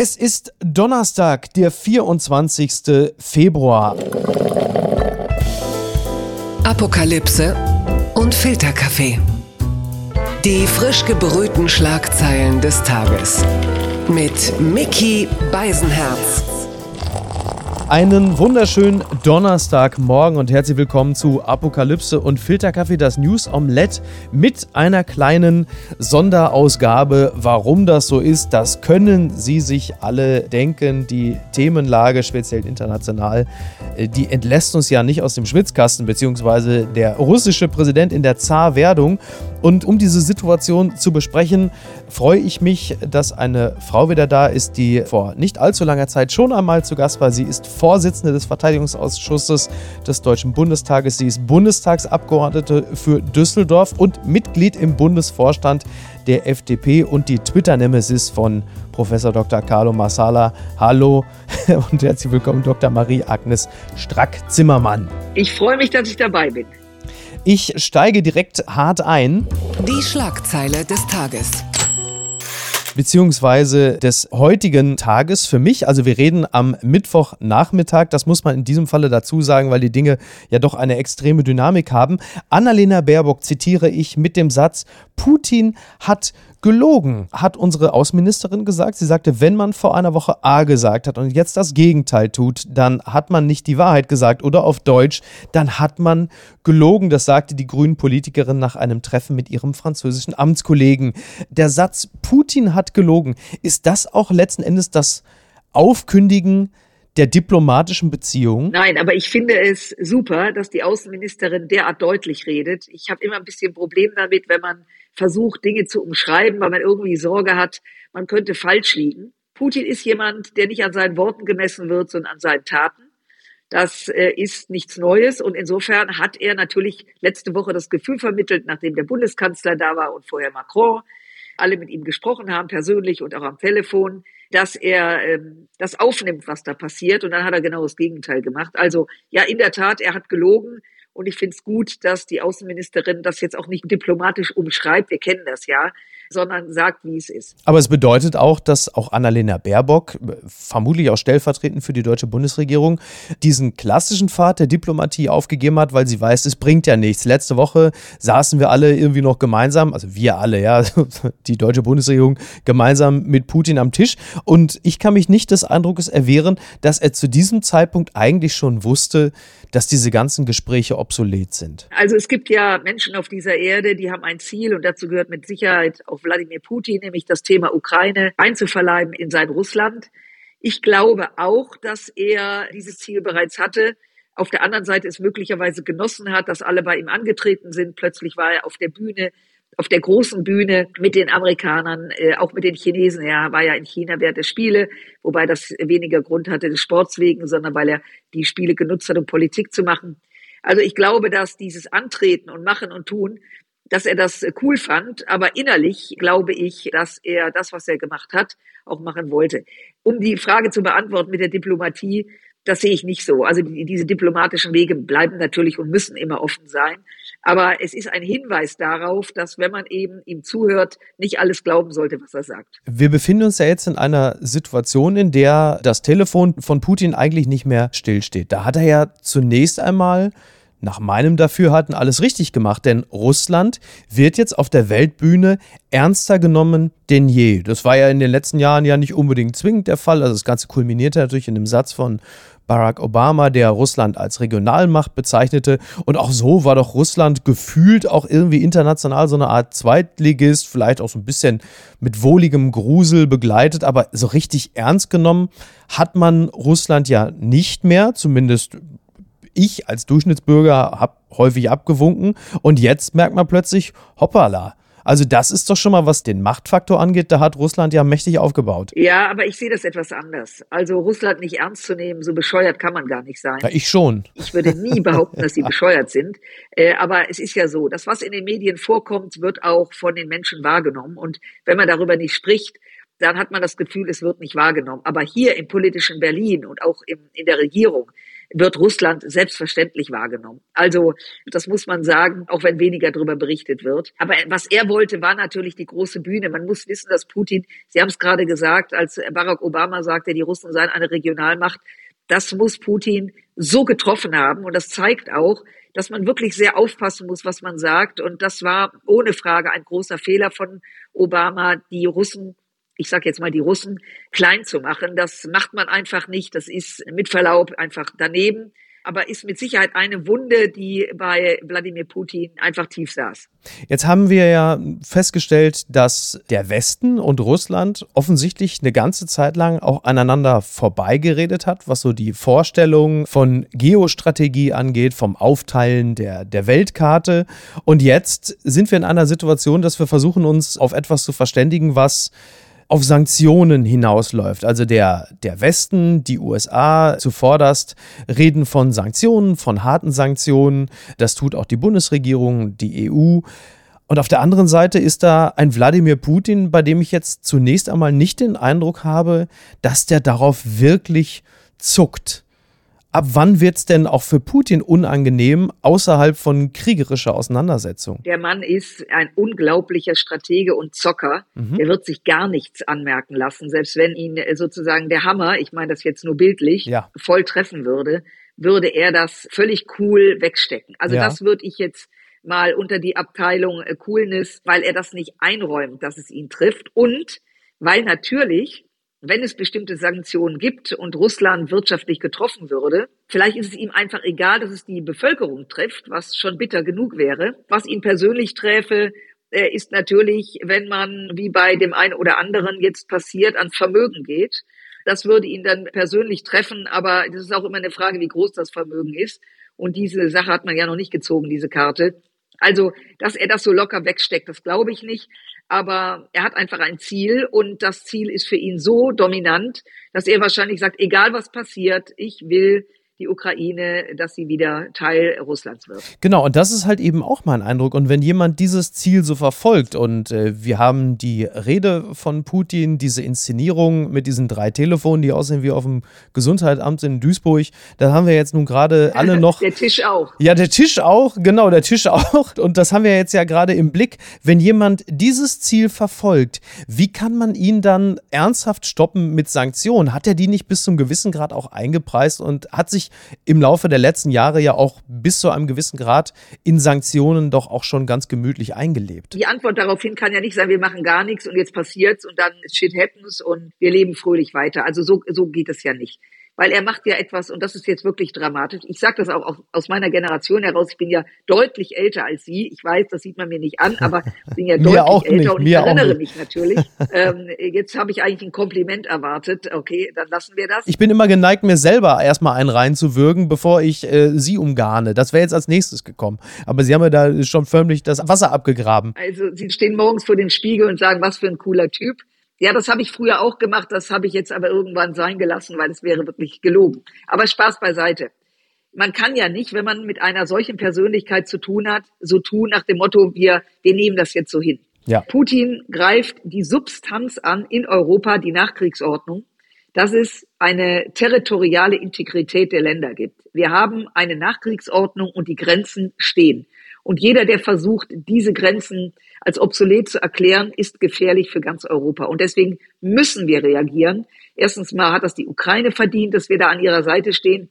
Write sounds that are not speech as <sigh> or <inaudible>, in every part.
Es ist Donnerstag, der 24. Februar. Apokalypse und Filterkaffee. Die frisch gebrühten Schlagzeilen des Tages. Mit Mickey Beisenherz. Einen wunderschönen Donnerstagmorgen und herzlich willkommen zu Apokalypse und Filterkaffee, das News Omelette mit einer kleinen Sonderausgabe. Warum das so ist, das können Sie sich alle denken. Die Themenlage, speziell international, äh, die entlässt uns ja nicht aus dem Schwitzkasten, beziehungsweise der russische Präsident in der Zarwerdung. Und um diese Situation zu besprechen, freue ich mich, dass eine Frau wieder da ist, die vor nicht allzu langer Zeit schon einmal zu Gast war. Sie ist Vorsitzende des Verteidigungsausschusses des Deutschen Bundestages. Sie ist Bundestagsabgeordnete für Düsseldorf und Mitglied im Bundesvorstand der FDP und die Twitter-Nemesis von Professor Dr. Carlo Massala. Hallo <laughs> und herzlich willkommen, Dr. Marie-Agnes Strack-Zimmermann. Ich freue mich, dass ich dabei bin. Ich steige direkt hart ein. Die Schlagzeile des Tages beziehungsweise des heutigen Tages für mich. Also wir reden am Mittwochnachmittag, das muss man in diesem Falle dazu sagen, weil die Dinge ja doch eine extreme Dynamik haben. Annalena Baerbock zitiere ich mit dem Satz, Putin hat gelogen, hat unsere Außenministerin gesagt. Sie sagte, wenn man vor einer Woche A gesagt hat und jetzt das Gegenteil tut, dann hat man nicht die Wahrheit gesagt oder auf Deutsch, dann hat man gelogen. Das sagte die grünen Politikerin nach einem Treffen mit ihrem französischen Amtskollegen. Der Satz, Putin hat gelogen, ist das auch letzten Endes das Aufkündigen der diplomatischen Beziehungen? Nein, aber ich finde es super, dass die Außenministerin derart deutlich redet. Ich habe immer ein bisschen Problem damit, wenn man versucht, Dinge zu umschreiben, weil man irgendwie Sorge hat, man könnte falsch liegen. Putin ist jemand, der nicht an seinen Worten gemessen wird, sondern an seinen Taten. Das äh, ist nichts Neues und insofern hat er natürlich letzte Woche das Gefühl vermittelt, nachdem der Bundeskanzler da war und vorher Macron, alle mit ihm gesprochen haben, persönlich und auch am Telefon, dass er ähm, das aufnimmt, was da passiert. Und dann hat er genau das Gegenteil gemacht. Also ja, in der Tat, er hat gelogen. Und ich finde es gut, dass die Außenministerin das jetzt auch nicht diplomatisch umschreibt. Wir kennen das ja sondern sagt, wie es ist. Aber es bedeutet auch, dass auch Annalena Baerbock, vermutlich auch stellvertretend für die deutsche Bundesregierung, diesen klassischen Pfad der Diplomatie aufgegeben hat, weil sie weiß, es bringt ja nichts. Letzte Woche saßen wir alle irgendwie noch gemeinsam, also wir alle, ja, <laughs> die deutsche Bundesregierung gemeinsam mit Putin am Tisch. Und ich kann mich nicht des Eindrucks erwehren, dass er zu diesem Zeitpunkt eigentlich schon wusste, dass diese ganzen Gespräche obsolet sind. Also es gibt ja Menschen auf dieser Erde, die haben ein Ziel und dazu gehört mit Sicherheit auch Wladimir Putin, nämlich das Thema Ukraine einzuverleiben in sein Russland. Ich glaube auch, dass er dieses Ziel bereits hatte. Auf der anderen Seite es möglicherweise genossen hat, dass alle bei ihm angetreten sind. Plötzlich war er auf der Bühne, auf der großen Bühne mit den Amerikanern, äh, auch mit den Chinesen. Er war ja in China während der Spiele, wobei das weniger Grund hatte des Sports wegen, sondern weil er die Spiele genutzt hat, um Politik zu machen. Also ich glaube, dass dieses Antreten und Machen und Tun dass er das cool fand, aber innerlich glaube ich, dass er das, was er gemacht hat, auch machen wollte. Um die Frage zu beantworten mit der Diplomatie, das sehe ich nicht so. Also die, diese diplomatischen Wege bleiben natürlich und müssen immer offen sein. Aber es ist ein Hinweis darauf, dass wenn man eben ihm zuhört, nicht alles glauben sollte, was er sagt. Wir befinden uns ja jetzt in einer Situation, in der das Telefon von Putin eigentlich nicht mehr stillsteht. Da hat er ja zunächst einmal nach meinem Dafürhalten alles richtig gemacht, denn Russland wird jetzt auf der Weltbühne ernster genommen denn je. Das war ja in den letzten Jahren ja nicht unbedingt zwingend der Fall. Also das Ganze kulminierte natürlich in dem Satz von Barack Obama, der Russland als Regionalmacht bezeichnete. Und auch so war doch Russland gefühlt auch irgendwie international so eine Art Zweitligist, vielleicht auch so ein bisschen mit wohligem Grusel begleitet, aber so richtig ernst genommen hat man Russland ja nicht mehr, zumindest ich als Durchschnittsbürger habe häufig abgewunken und jetzt merkt man plötzlich, hoppala. Also das ist doch schon mal, was den Machtfaktor angeht, da hat Russland ja mächtig aufgebaut. Ja, aber ich sehe das etwas anders. Also Russland nicht ernst zu nehmen, so bescheuert kann man gar nicht sein. Ja, ich schon. Ich würde nie <laughs> behaupten, dass sie bescheuert sind. Äh, aber es ist ja so, das, was in den Medien vorkommt, wird auch von den Menschen wahrgenommen. Und wenn man darüber nicht spricht, dann hat man das Gefühl, es wird nicht wahrgenommen. Aber hier im politischen Berlin und auch im, in der Regierung wird Russland selbstverständlich wahrgenommen. Also das muss man sagen, auch wenn weniger darüber berichtet wird. Aber was er wollte, war natürlich die große Bühne. Man muss wissen, dass Putin, Sie haben es gerade gesagt, als Barack Obama sagte, die Russen seien eine Regionalmacht, das muss Putin so getroffen haben. Und das zeigt auch, dass man wirklich sehr aufpassen muss, was man sagt. Und das war ohne Frage ein großer Fehler von Obama, die Russen ich sage jetzt mal die Russen, klein zu machen. Das macht man einfach nicht. Das ist mit Verlaub einfach daneben aber ist mit Sicherheit eine Wunde, die bei Wladimir Putin einfach tief saß. Jetzt haben wir ja festgestellt, dass der Westen und Russland offensichtlich eine ganze Zeit lang auch aneinander vorbeigeredet hat, was so die Vorstellung von Geostrategie angeht, vom Aufteilen der, der Weltkarte. Und jetzt sind wir in einer Situation, dass wir versuchen, uns auf etwas zu verständigen, was auf Sanktionen hinausläuft. Also der, der Westen, die USA zuvorderst reden von Sanktionen, von harten Sanktionen. Das tut auch die Bundesregierung, die EU. Und auf der anderen Seite ist da ein Wladimir Putin, bei dem ich jetzt zunächst einmal nicht den Eindruck habe, dass der darauf wirklich zuckt ab wann wird es denn auch für Putin unangenehm außerhalb von kriegerischer Auseinandersetzung? Der Mann ist ein unglaublicher Stratege und Zocker. Mhm. Er wird sich gar nichts anmerken lassen, selbst wenn ihn äh, sozusagen der Hammer, ich meine das jetzt nur bildlich, ja. voll treffen würde, würde er das völlig cool wegstecken. Also ja. das würde ich jetzt mal unter die Abteilung äh, Coolness, weil er das nicht einräumt, dass es ihn trifft und weil natürlich wenn es bestimmte Sanktionen gibt und Russland wirtschaftlich getroffen würde, vielleicht ist es ihm einfach egal, dass es die Bevölkerung trifft, was schon bitter genug wäre. Was ihn persönlich träfe, äh, ist natürlich, wenn man, wie bei dem einen oder anderen jetzt passiert, ans Vermögen geht. Das würde ihn dann persönlich treffen, aber das ist auch immer eine Frage, wie groß das Vermögen ist. Und diese Sache hat man ja noch nicht gezogen, diese Karte. Also, dass er das so locker wegsteckt, das glaube ich nicht. Aber er hat einfach ein Ziel und das Ziel ist für ihn so dominant, dass er wahrscheinlich sagt, egal was passiert, ich will die Ukraine, dass sie wieder Teil Russlands wird. Genau, und das ist halt eben auch mein Eindruck. Und wenn jemand dieses Ziel so verfolgt, und äh, wir haben die Rede von Putin, diese Inszenierung mit diesen drei Telefonen, die aussehen wie auf dem Gesundheitsamt in Duisburg, da haben wir jetzt nun gerade alle <laughs> noch. der Tisch auch. Ja, der Tisch auch, genau, der Tisch auch. Und das haben wir jetzt ja gerade im Blick. Wenn jemand dieses Ziel verfolgt, wie kann man ihn dann ernsthaft stoppen mit Sanktionen? Hat er die nicht bis zum gewissen Grad auch eingepreist und hat sich im Laufe der letzten Jahre ja auch bis zu einem gewissen Grad in Sanktionen doch auch schon ganz gemütlich eingelebt. Die Antwort daraufhin kann ja nicht sein, wir machen gar nichts und jetzt passiert's und dann shit happens und wir leben fröhlich weiter. Also so, so geht es ja nicht weil er macht ja etwas, und das ist jetzt wirklich dramatisch. Ich sage das auch aus meiner Generation heraus. Ich bin ja deutlich älter als Sie. Ich weiß, das sieht man mir nicht an, aber ich bin ja <laughs> deutlich älter nicht, und ich erinnere mich natürlich. <laughs> ähm, jetzt habe ich eigentlich ein Kompliment erwartet. Okay, dann lassen wir das. Ich bin immer geneigt, mir selber erstmal einen reinzuwürgen, bevor ich äh, Sie umgarne. Das wäre jetzt als nächstes gekommen. Aber Sie haben ja da schon förmlich das Wasser abgegraben. Also Sie stehen morgens vor dem Spiegel und sagen, was für ein cooler Typ. Ja, das habe ich früher auch gemacht, das habe ich jetzt aber irgendwann sein gelassen, weil es wäre wirklich gelogen. Aber Spaß beiseite. Man kann ja nicht, wenn man mit einer solchen Persönlichkeit zu tun hat, so tun nach dem Motto, wir, wir nehmen das jetzt so hin. Ja. Putin greift die Substanz an in Europa, die Nachkriegsordnung, dass es eine territoriale Integrität der Länder gibt. Wir haben eine Nachkriegsordnung und die Grenzen stehen. Und jeder, der versucht, diese Grenzen als obsolet zu erklären, ist gefährlich für ganz Europa. Und deswegen müssen wir reagieren. Erstens mal hat das die Ukraine verdient, dass wir da an ihrer Seite stehen.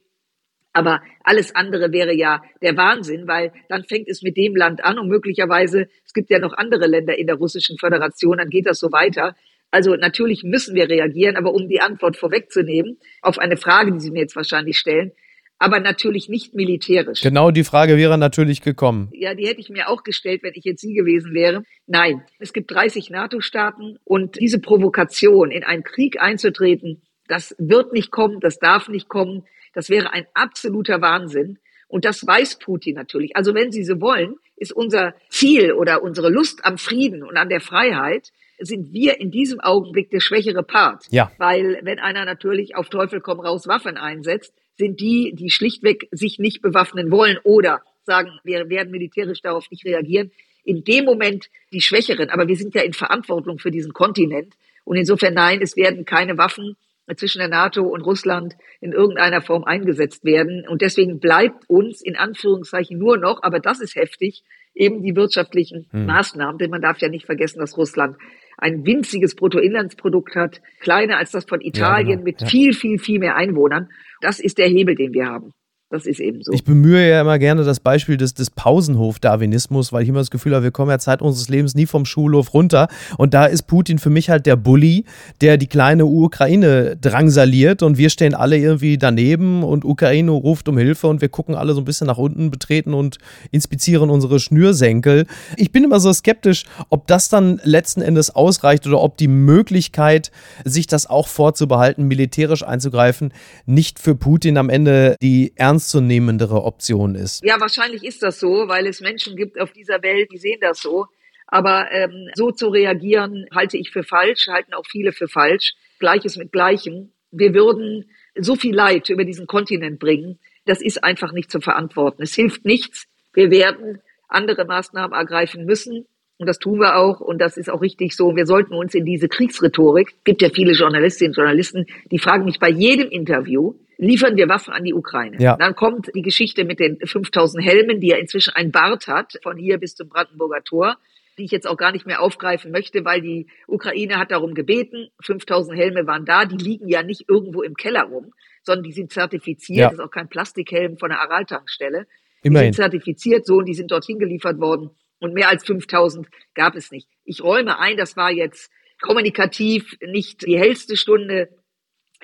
Aber alles andere wäre ja der Wahnsinn, weil dann fängt es mit dem Land an und möglicherweise, es gibt ja noch andere Länder in der russischen Föderation, dann geht das so weiter. Also natürlich müssen wir reagieren, aber um die Antwort vorwegzunehmen auf eine Frage, die Sie mir jetzt wahrscheinlich stellen, aber natürlich nicht militärisch. Genau die Frage wäre natürlich gekommen. Ja, die hätte ich mir auch gestellt, wenn ich jetzt Sie gewesen wäre. Nein, es gibt 30 NATO-Staaten und diese Provokation, in einen Krieg einzutreten, das wird nicht kommen, das darf nicht kommen. Das wäre ein absoluter Wahnsinn. Und das weiß Putin natürlich. Also wenn Sie so wollen, ist unser Ziel oder unsere Lust am Frieden und an der Freiheit, sind wir in diesem Augenblick der schwächere Part. Ja. Weil wenn einer natürlich auf Teufel komm raus Waffen einsetzt, sind die, die schlichtweg sich nicht bewaffnen wollen oder sagen, wir werden militärisch darauf nicht reagieren, in dem Moment die Schwächeren. Aber wir sind ja in Verantwortung für diesen Kontinent. Und insofern nein, es werden keine Waffen zwischen der NATO und Russland in irgendeiner Form eingesetzt werden. Und deswegen bleibt uns in Anführungszeichen nur noch, aber das ist heftig, eben die wirtschaftlichen hm. Maßnahmen. Denn man darf ja nicht vergessen, dass Russland ein winziges Bruttoinlandsprodukt hat, kleiner als das von Italien, ja, genau. mit ja. viel, viel, viel mehr Einwohnern. Das ist der Hebel, den wir haben. Das ist eben so. Ich bemühe ja immer gerne das Beispiel des, des Pausenhof-Darwinismus, weil ich immer das Gefühl habe, wir kommen ja Zeit unseres Lebens nie vom Schulhof runter. Und da ist Putin für mich halt der Bully, der die kleine Ukraine drangsaliert und wir stehen alle irgendwie daneben und Ukraine ruft um Hilfe und wir gucken alle so ein bisschen nach unten, betreten und inspizieren unsere Schnürsenkel. Ich bin immer so skeptisch, ob das dann letzten Endes ausreicht oder ob die Möglichkeit, sich das auch vorzubehalten, militärisch einzugreifen, nicht für Putin am Ende die ernst ernstzunehmendere Option ist. Ja, wahrscheinlich ist das so, weil es Menschen gibt auf dieser Welt, die sehen das so. Aber ähm, so zu reagieren, halte ich für falsch, halten auch viele für falsch. Gleiches mit Gleichem. Wir würden so viel Leid über diesen Kontinent bringen. Das ist einfach nicht zu verantworten. Es hilft nichts. Wir werden andere Maßnahmen ergreifen müssen. Und das tun wir auch. Und das ist auch richtig so. Wir sollten uns in diese Kriegsrhetorik, gibt ja viele Journalistinnen und Journalisten, die fragen mich bei jedem Interview, liefern wir Waffen an die Ukraine. Ja. Dann kommt die Geschichte mit den 5000 Helmen, die ja inzwischen ein Bart hat, von hier bis zum Brandenburger Tor, die ich jetzt auch gar nicht mehr aufgreifen möchte, weil die Ukraine hat darum gebeten. 5000 Helme waren da, die liegen ja nicht irgendwo im Keller rum, sondern die sind zertifiziert. Ja. Das ist auch kein Plastikhelm von der Araltankstelle. Immerhin. Die sind zertifiziert so und die sind dorthin geliefert worden. Und mehr als 5000 gab es nicht. Ich räume ein, das war jetzt kommunikativ nicht die hellste Stunde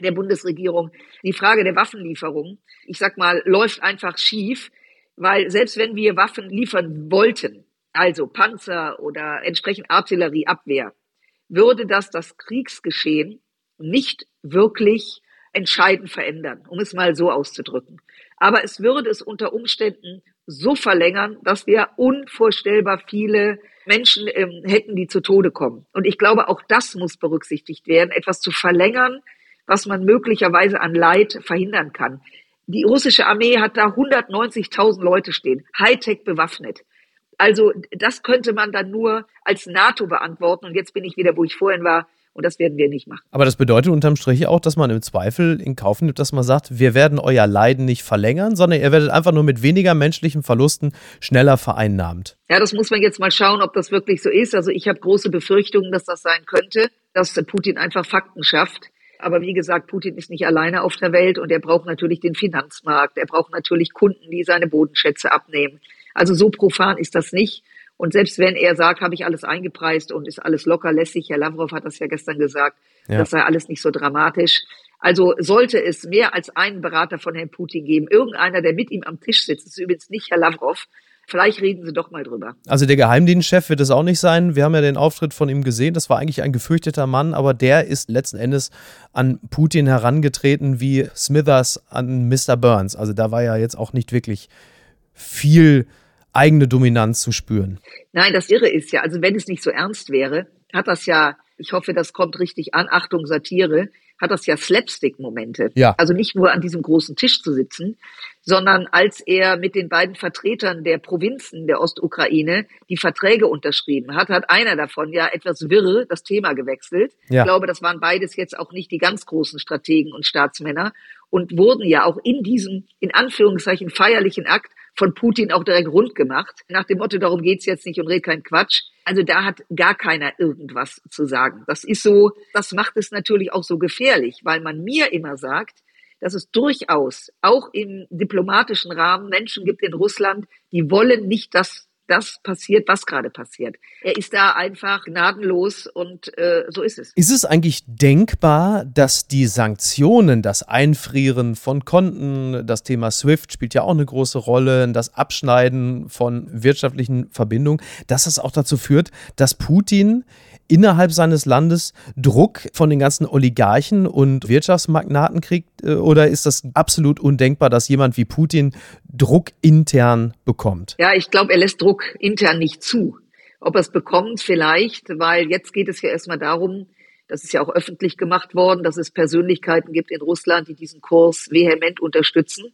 der Bundesregierung. Die Frage der Waffenlieferung, ich sag mal, läuft einfach schief, weil selbst wenn wir Waffen liefern wollten, also Panzer oder entsprechend Artillerieabwehr, würde das das Kriegsgeschehen nicht wirklich entscheidend verändern, um es mal so auszudrücken. Aber es würde es unter Umständen so verlängern, dass wir unvorstellbar viele Menschen ähm, hätten, die zu Tode kommen. Und ich glaube, auch das muss berücksichtigt werden, etwas zu verlängern, was man möglicherweise an Leid verhindern kann. Die russische Armee hat da 190.000 Leute stehen, Hightech bewaffnet. Also das könnte man dann nur als NATO beantworten. Und jetzt bin ich wieder, wo ich vorhin war. Und das werden wir nicht machen. Aber das bedeutet unterm Strich auch, dass man im Zweifel in Kauf nimmt, dass man sagt, wir werden euer Leiden nicht verlängern, sondern ihr werdet einfach nur mit weniger menschlichen Verlusten schneller vereinnahmt. Ja, das muss man jetzt mal schauen, ob das wirklich so ist. Also ich habe große Befürchtungen, dass das sein könnte, dass Putin einfach Fakten schafft. Aber wie gesagt, Putin ist nicht alleine auf der Welt und er braucht natürlich den Finanzmarkt. Er braucht natürlich Kunden, die seine Bodenschätze abnehmen. Also so profan ist das nicht. Und selbst wenn er sagt, habe ich alles eingepreist und ist alles locker lässig, Herr Lavrov hat das ja gestern gesagt, ja. das sei alles nicht so dramatisch. Also sollte es mehr als einen Berater von Herrn Putin geben, irgendeiner, der mit ihm am Tisch sitzt, das ist übrigens nicht Herr Lavrov, Vielleicht reden Sie doch mal drüber. Also der Geheimdienstchef wird es auch nicht sein. Wir haben ja den Auftritt von ihm gesehen. Das war eigentlich ein gefürchteter Mann, aber der ist letzten Endes an Putin herangetreten wie Smithers an Mr. Burns. Also da war ja jetzt auch nicht wirklich viel eigene Dominanz zu spüren. Nein, das Irre ist ja, also wenn es nicht so ernst wäre, hat das ja, ich hoffe, das kommt richtig an, Achtung, Satire, hat das ja Slapstick-Momente. Ja. Also nicht nur an diesem großen Tisch zu sitzen, sondern als er mit den beiden Vertretern der Provinzen der Ostukraine die Verträge unterschrieben hat, hat einer davon ja etwas wirre das Thema gewechselt. Ja. Ich glaube, das waren beides jetzt auch nicht die ganz großen Strategen und Staatsmänner und wurden ja auch in diesem, in Anführungszeichen, feierlichen Akt von Putin auch direkt rund gemacht. Nach dem Motto, darum geht's jetzt nicht und red kein Quatsch. Also da hat gar keiner irgendwas zu sagen. Das ist so, das macht es natürlich auch so gefährlich, weil man mir immer sagt, dass es durchaus auch im diplomatischen Rahmen Menschen gibt in Russland, die wollen nicht, dass das passiert, was gerade passiert. Er ist da einfach gnadenlos und äh, so ist es. Ist es eigentlich denkbar, dass die Sanktionen, das Einfrieren von Konten, das Thema SWIFT spielt ja auch eine große Rolle, das Abschneiden von wirtschaftlichen Verbindungen, dass das auch dazu führt, dass Putin innerhalb seines Landes Druck von den ganzen Oligarchen und Wirtschaftsmagnaten kriegt? Äh, oder ist das absolut undenkbar, dass jemand wie Putin Druck intern bekommt? Ja, ich glaube, er lässt Druck intern nicht zu. Ob er es bekommt, vielleicht, weil jetzt geht es ja erstmal darum, das ist ja auch öffentlich gemacht worden, dass es Persönlichkeiten gibt in Russland, die diesen Kurs vehement unterstützen.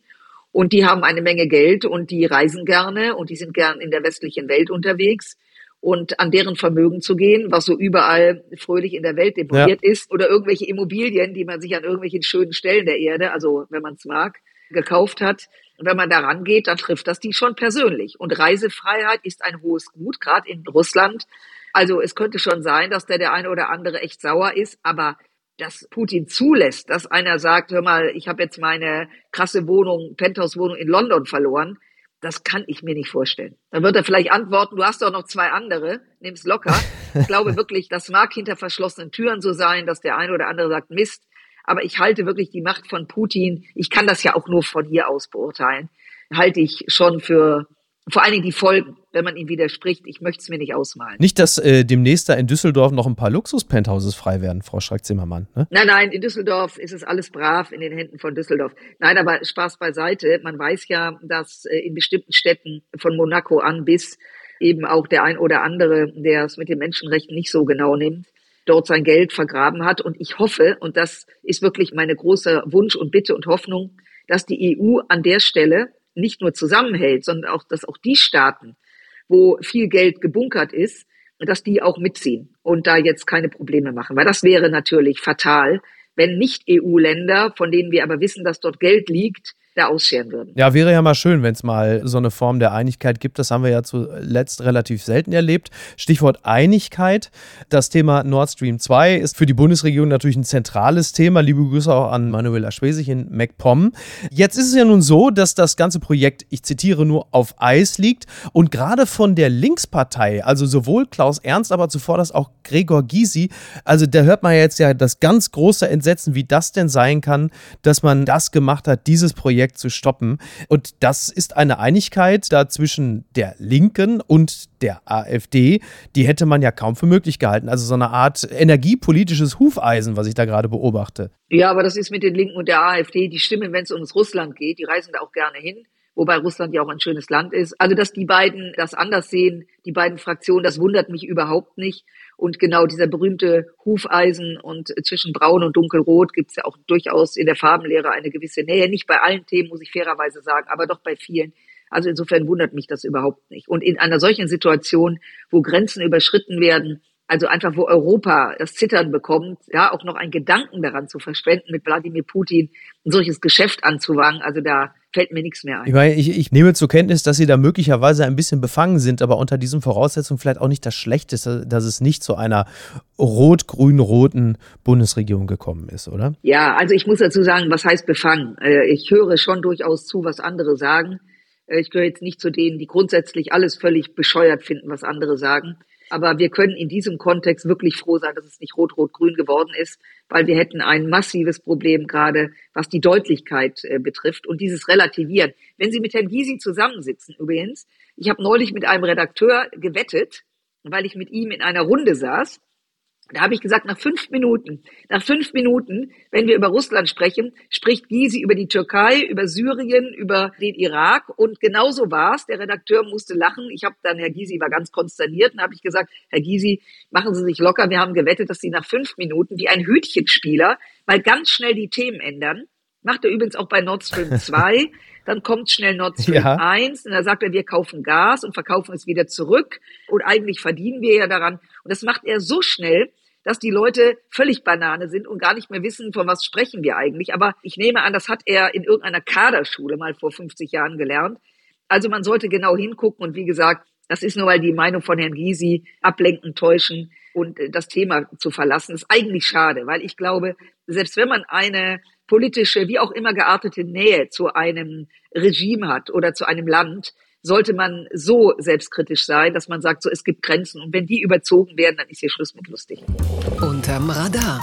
Und die haben eine Menge Geld und die reisen gerne und die sind gern in der westlichen Welt unterwegs. Und an deren Vermögen zu gehen, was so überall fröhlich in der Welt deponiert ja. ist, oder irgendwelche Immobilien, die man sich an irgendwelchen schönen Stellen der Erde, also wenn man es mag, gekauft hat. Und wenn man da rangeht, dann trifft das die schon persönlich. Und Reisefreiheit ist ein hohes Gut, gerade in Russland. Also es könnte schon sein, dass der der eine oder andere echt sauer ist, aber dass Putin zulässt, dass einer sagt, hör mal, ich habe jetzt meine krasse Wohnung, Penthouse-Wohnung in London verloren, das kann ich mir nicht vorstellen. Dann wird er vielleicht antworten, du hast doch noch zwei andere, nimm's locker. Ich glaube wirklich, das mag hinter verschlossenen Türen so sein, dass der eine oder andere sagt, Mist, aber ich halte wirklich die Macht von Putin, ich kann das ja auch nur von hier aus beurteilen, halte ich schon für vor allen Dingen die Folgen, wenn man ihm widerspricht. Ich möchte es mir nicht ausmalen. Nicht, dass äh, demnächst da in Düsseldorf noch ein paar Luxus-Penthouses frei werden, Frau Strack-Zimmermann. Ne? Nein, nein, in Düsseldorf ist es alles brav in den Händen von Düsseldorf. Nein, aber Spaß beiseite. Man weiß ja, dass äh, in bestimmten Städten von Monaco an bis eben auch der ein oder andere, der es mit den Menschenrechten nicht so genau nimmt, dort sein Geld vergraben hat. Und ich hoffe, und das ist wirklich meine große Wunsch und Bitte und Hoffnung, dass die EU an der Stelle nicht nur zusammenhält, sondern auch, dass auch die Staaten, wo viel Geld gebunkert ist, dass die auch mitziehen und da jetzt keine Probleme machen. Weil das wäre natürlich fatal, wenn nicht EU-Länder, von denen wir aber wissen, dass dort Geld liegt, da ausscheren würden. Ja, wäre ja mal schön, wenn es mal so eine Form der Einigkeit gibt. Das haben wir ja zuletzt relativ selten erlebt. Stichwort Einigkeit. Das Thema Nord Stream 2 ist für die Bundesregierung natürlich ein zentrales Thema. Liebe Grüße auch an Manuela Schwesig in MacPom. Jetzt ist es ja nun so, dass das ganze Projekt, ich zitiere nur, auf Eis liegt und gerade von der Linkspartei, also sowohl Klaus Ernst, aber zuvor das auch Gregor Gysi, also da hört man jetzt ja das ganz große Entsetzen, wie das denn sein kann, dass man das gemacht hat, dieses Projekt Projekt zu stoppen. Und das ist eine Einigkeit da zwischen der Linken und der AfD, die hätte man ja kaum für möglich gehalten. Also so eine Art energiepolitisches Hufeisen, was ich da gerade beobachte. Ja, aber das ist mit den Linken und der AfD, die stimmen, wenn es ums Russland geht, die reisen da auch gerne hin wobei Russland ja auch ein schönes Land ist. Also, dass die beiden das anders sehen, die beiden Fraktionen, das wundert mich überhaupt nicht. Und genau dieser berühmte Hufeisen und zwischen Braun und Dunkelrot gibt es ja auch durchaus in der Farbenlehre eine gewisse Nähe. Nicht bei allen Themen, muss ich fairerweise sagen, aber doch bei vielen. Also insofern wundert mich das überhaupt nicht. Und in einer solchen Situation, wo Grenzen überschritten werden, also einfach, wo Europa das Zittern bekommt, ja, auch noch einen Gedanken daran zu verschwenden, mit Wladimir Putin ein solches Geschäft anzuwagen. Also da fällt mir nichts mehr ein. Ich, meine, ich, ich, nehme zur Kenntnis, dass Sie da möglicherweise ein bisschen befangen sind, aber unter diesen Voraussetzungen vielleicht auch nicht das Schlechteste, dass es nicht zu einer rot-grün-roten Bundesregierung gekommen ist, oder? Ja, also ich muss dazu sagen, was heißt befangen? Äh, ich höre schon durchaus zu, was andere sagen. Äh, ich gehöre jetzt nicht zu denen, die grundsätzlich alles völlig bescheuert finden, was andere sagen. Aber wir können in diesem Kontext wirklich froh sein, dass es nicht rot-rot-grün geworden ist, weil wir hätten ein massives Problem gerade, was die Deutlichkeit äh, betrifft und dieses Relativieren. Wenn Sie mit Herrn Gysi zusammensitzen übrigens, ich habe neulich mit einem Redakteur gewettet, weil ich mit ihm in einer Runde saß da habe ich gesagt, nach fünf Minuten, nach fünf Minuten, wenn wir über Russland sprechen, spricht Gysi über die Türkei, über Syrien, über den Irak. Und genauso war es. Der Redakteur musste lachen. Ich habe dann, Herr Gysi war ganz konsterniert, und habe ich gesagt, Herr Gysi, machen Sie sich locker. Wir haben gewettet, dass Sie nach fünf Minuten wie ein Hütchenspieler mal ganz schnell die Themen ändern. Macht er übrigens auch bei Nord Stream <laughs> 2. dann kommt schnell Nord Stream ja. 1 und dann sagt er, wir kaufen Gas und verkaufen es wieder zurück und eigentlich verdienen wir ja daran. Und das macht er so schnell, dass die Leute völlig Banane sind und gar nicht mehr wissen, von was sprechen wir eigentlich. Aber ich nehme an, das hat er in irgendeiner Kaderschule mal vor 50 Jahren gelernt. Also man sollte genau hingucken und wie gesagt, das ist nur weil die Meinung von Herrn Gysi ablenken, täuschen und äh, das Thema zu verlassen, ist eigentlich schade, weil ich glaube, selbst wenn man eine politische, wie auch immer geartete Nähe zu einem Regime hat oder zu einem Land, sollte man so selbstkritisch sein, dass man sagt, so es gibt Grenzen und wenn die überzogen werden, dann ist hier Schluss mit lustig. Unterm Radar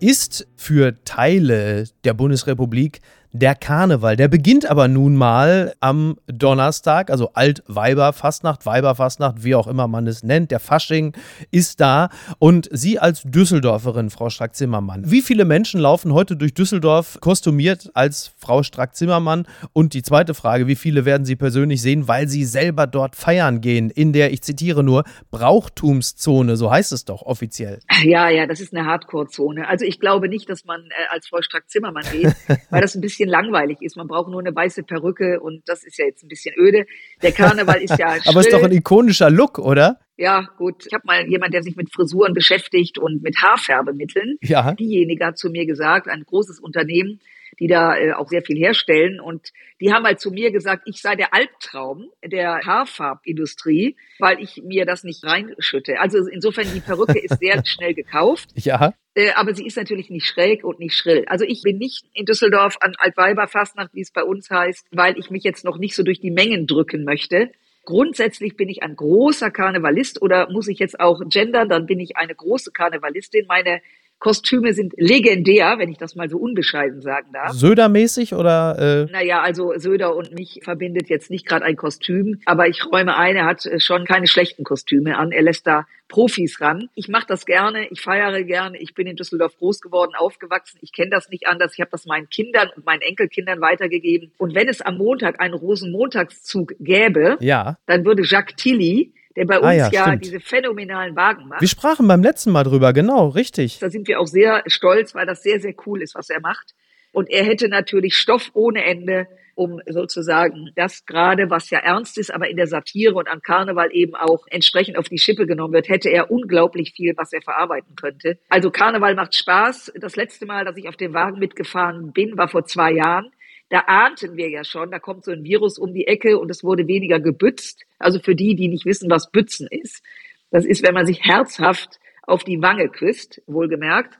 ist für Teile der Bundesrepublik der Karneval. Der beginnt aber nun mal am Donnerstag, also Altweiberfastnacht, Weiberfastnacht, wie auch immer man es nennt. Der Fasching ist da. Und Sie als Düsseldorferin, Frau Strack-Zimmermann, wie viele Menschen laufen heute durch Düsseldorf kostümiert als Frau Strack-Zimmermann? Und die zweite Frage, wie viele werden Sie persönlich sehen, weil Sie selber dort feiern gehen, in der, ich zitiere nur, Brauchtumszone, so heißt es doch offiziell. Ja, ja, das ist eine Hardcore-Zone. Also ich glaube nicht, dass man äh, als Frau Strack-Zimmermann geht, <laughs> weil das ein bisschen bisschen langweilig ist. Man braucht nur eine weiße Perücke und das ist ja jetzt ein bisschen öde. Der Karneval ist ja <laughs> Aber ist doch ein ikonischer Look, oder? Ja, gut. Ich habe mal jemand, der sich mit Frisuren beschäftigt und mit Haarfärbemitteln. Ja. Diejenige hat zu mir gesagt, ein großes Unternehmen, die da äh, auch sehr viel herstellen. Und die haben halt zu mir gesagt, ich sei der Albtraum der Haarfarbindustrie, weil ich mir das nicht reinschütte. Also insofern, die Perücke ist sehr <laughs> schnell gekauft. Ja. Äh, aber sie ist natürlich nicht schräg und nicht schrill. Also ich bin nicht in Düsseldorf an Altweiberfastnacht, wie es bei uns heißt, weil ich mich jetzt noch nicht so durch die Mengen drücken möchte. Grundsätzlich bin ich ein großer Karnevalist oder muss ich jetzt auch gendern, dann bin ich eine große Karnevalistin. Meine Kostüme sind legendär, wenn ich das mal so unbescheiden sagen darf. Söder-mäßig oder? Äh? Naja, also Söder und mich verbindet jetzt nicht gerade ein Kostüm, aber ich räume ein, er hat äh, schon keine schlechten Kostüme an. Er lässt da Profis ran. Ich mache das gerne, ich feiere gerne. Ich bin in Düsseldorf groß geworden, aufgewachsen. Ich kenne das nicht anders. Ich habe das meinen Kindern und meinen Enkelkindern weitergegeben. Und wenn es am Montag einen Rosenmontagszug gäbe, ja. dann würde Jacques Tilly der bei uns ah ja, ja diese phänomenalen Wagen macht. Wir sprachen beim letzten Mal drüber, genau, richtig. Da sind wir auch sehr stolz, weil das sehr, sehr cool ist, was er macht. Und er hätte natürlich Stoff ohne Ende, um sozusagen das gerade, was ja ernst ist, aber in der Satire und am Karneval eben auch entsprechend auf die Schippe genommen wird, hätte er unglaublich viel, was er verarbeiten könnte. Also Karneval macht Spaß. Das letzte Mal, dass ich auf dem Wagen mitgefahren bin, war vor zwei Jahren. Da ahnten wir ja schon, da kommt so ein Virus um die Ecke und es wurde weniger gebützt. Also für die, die nicht wissen, was Bützen ist. Das ist, wenn man sich herzhaft auf die Wange küsst, wohlgemerkt.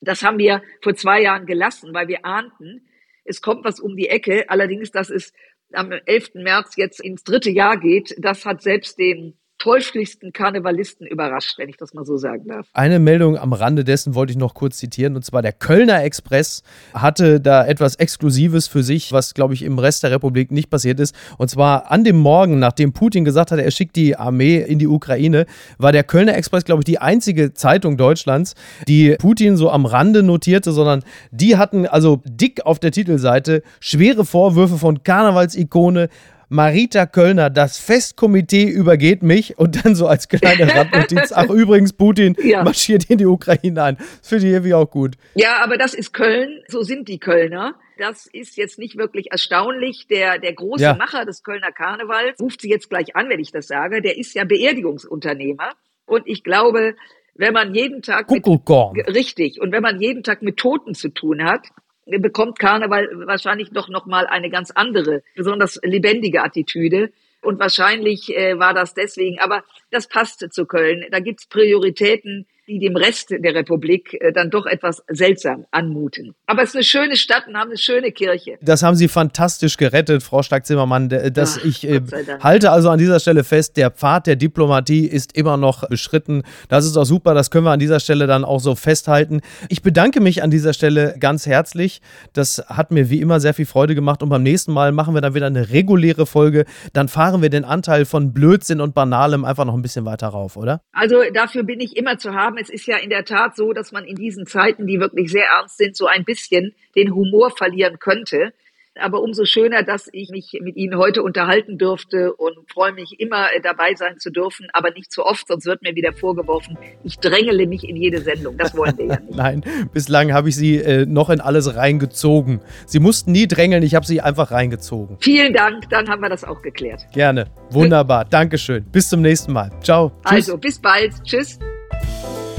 Das haben wir vor zwei Jahren gelassen, weil wir ahnten, es kommt was um die Ecke. Allerdings, dass es am 11. März jetzt ins dritte Jahr geht, das hat selbst den teuflischsten Karnevalisten überrascht, wenn ich das mal so sagen darf. Eine Meldung am Rande dessen wollte ich noch kurz zitieren, und zwar der Kölner Express hatte da etwas Exklusives für sich, was, glaube ich, im Rest der Republik nicht passiert ist. Und zwar an dem Morgen, nachdem Putin gesagt hat, er schickt die Armee in die Ukraine, war der Kölner Express, glaube ich, die einzige Zeitung Deutschlands, die Putin so am Rande notierte, sondern die hatten also dick auf der Titelseite schwere Vorwürfe von Karnevalsikone Marita Kölner, das Festkomitee übergeht mich und dann so als kleine <laughs> Randnotiz, ach übrigens, Putin ja. marschiert in die Ukraine ein. Das finde ich irgendwie auch gut. Ja, aber das ist Köln, so sind die Kölner. Das ist jetzt nicht wirklich erstaunlich. Der, der große ja. Macher des Kölner Karnevals ruft sie jetzt gleich an, wenn ich das sage. Der ist ja Beerdigungsunternehmer. Und ich glaube, wenn man jeden Tag mit, richtig und wenn man jeden Tag mit Toten zu tun hat, bekommt Karneval wahrscheinlich doch noch mal eine ganz andere, besonders lebendige Attitüde. Und wahrscheinlich äh, war das deswegen, aber das passte zu Köln. Da gibt's Prioritäten, die dem Rest der Republik äh, dann doch etwas seltsam anmuten. Aber es ist eine schöne Stadt und haben eine schöne Kirche. Das haben Sie fantastisch gerettet, Frau Stark-Zimmermann. Dass Ach, ich äh, halte also an dieser Stelle fest, der Pfad der Diplomatie ist immer noch beschritten. Das ist auch super, das können wir an dieser Stelle dann auch so festhalten. Ich bedanke mich an dieser Stelle ganz herzlich. Das hat mir wie immer sehr viel Freude gemacht und beim nächsten Mal machen wir dann wieder eine reguläre Folge. Dann fahren wir den Anteil von Blödsinn und Banalem einfach noch ein bisschen weiter rauf, oder? Also dafür bin ich immer zu haben es ist ja in der Tat so, dass man in diesen Zeiten, die wirklich sehr ernst sind, so ein bisschen den Humor verlieren könnte. Aber umso schöner, dass ich mich mit Ihnen heute unterhalten durfte und freue mich immer dabei sein zu dürfen, aber nicht zu oft, sonst wird mir wieder vorgeworfen, ich drängele mich in jede Sendung. Das wollen wir ja <laughs> nicht. Nein, bislang habe ich Sie äh, noch in alles reingezogen. Sie mussten nie drängeln, ich habe Sie einfach reingezogen. Vielen Dank, dann haben wir das auch geklärt. Gerne. Wunderbar. Dankeschön. Bis zum nächsten Mal. Ciao. Tschüss. Also, bis bald. Tschüss.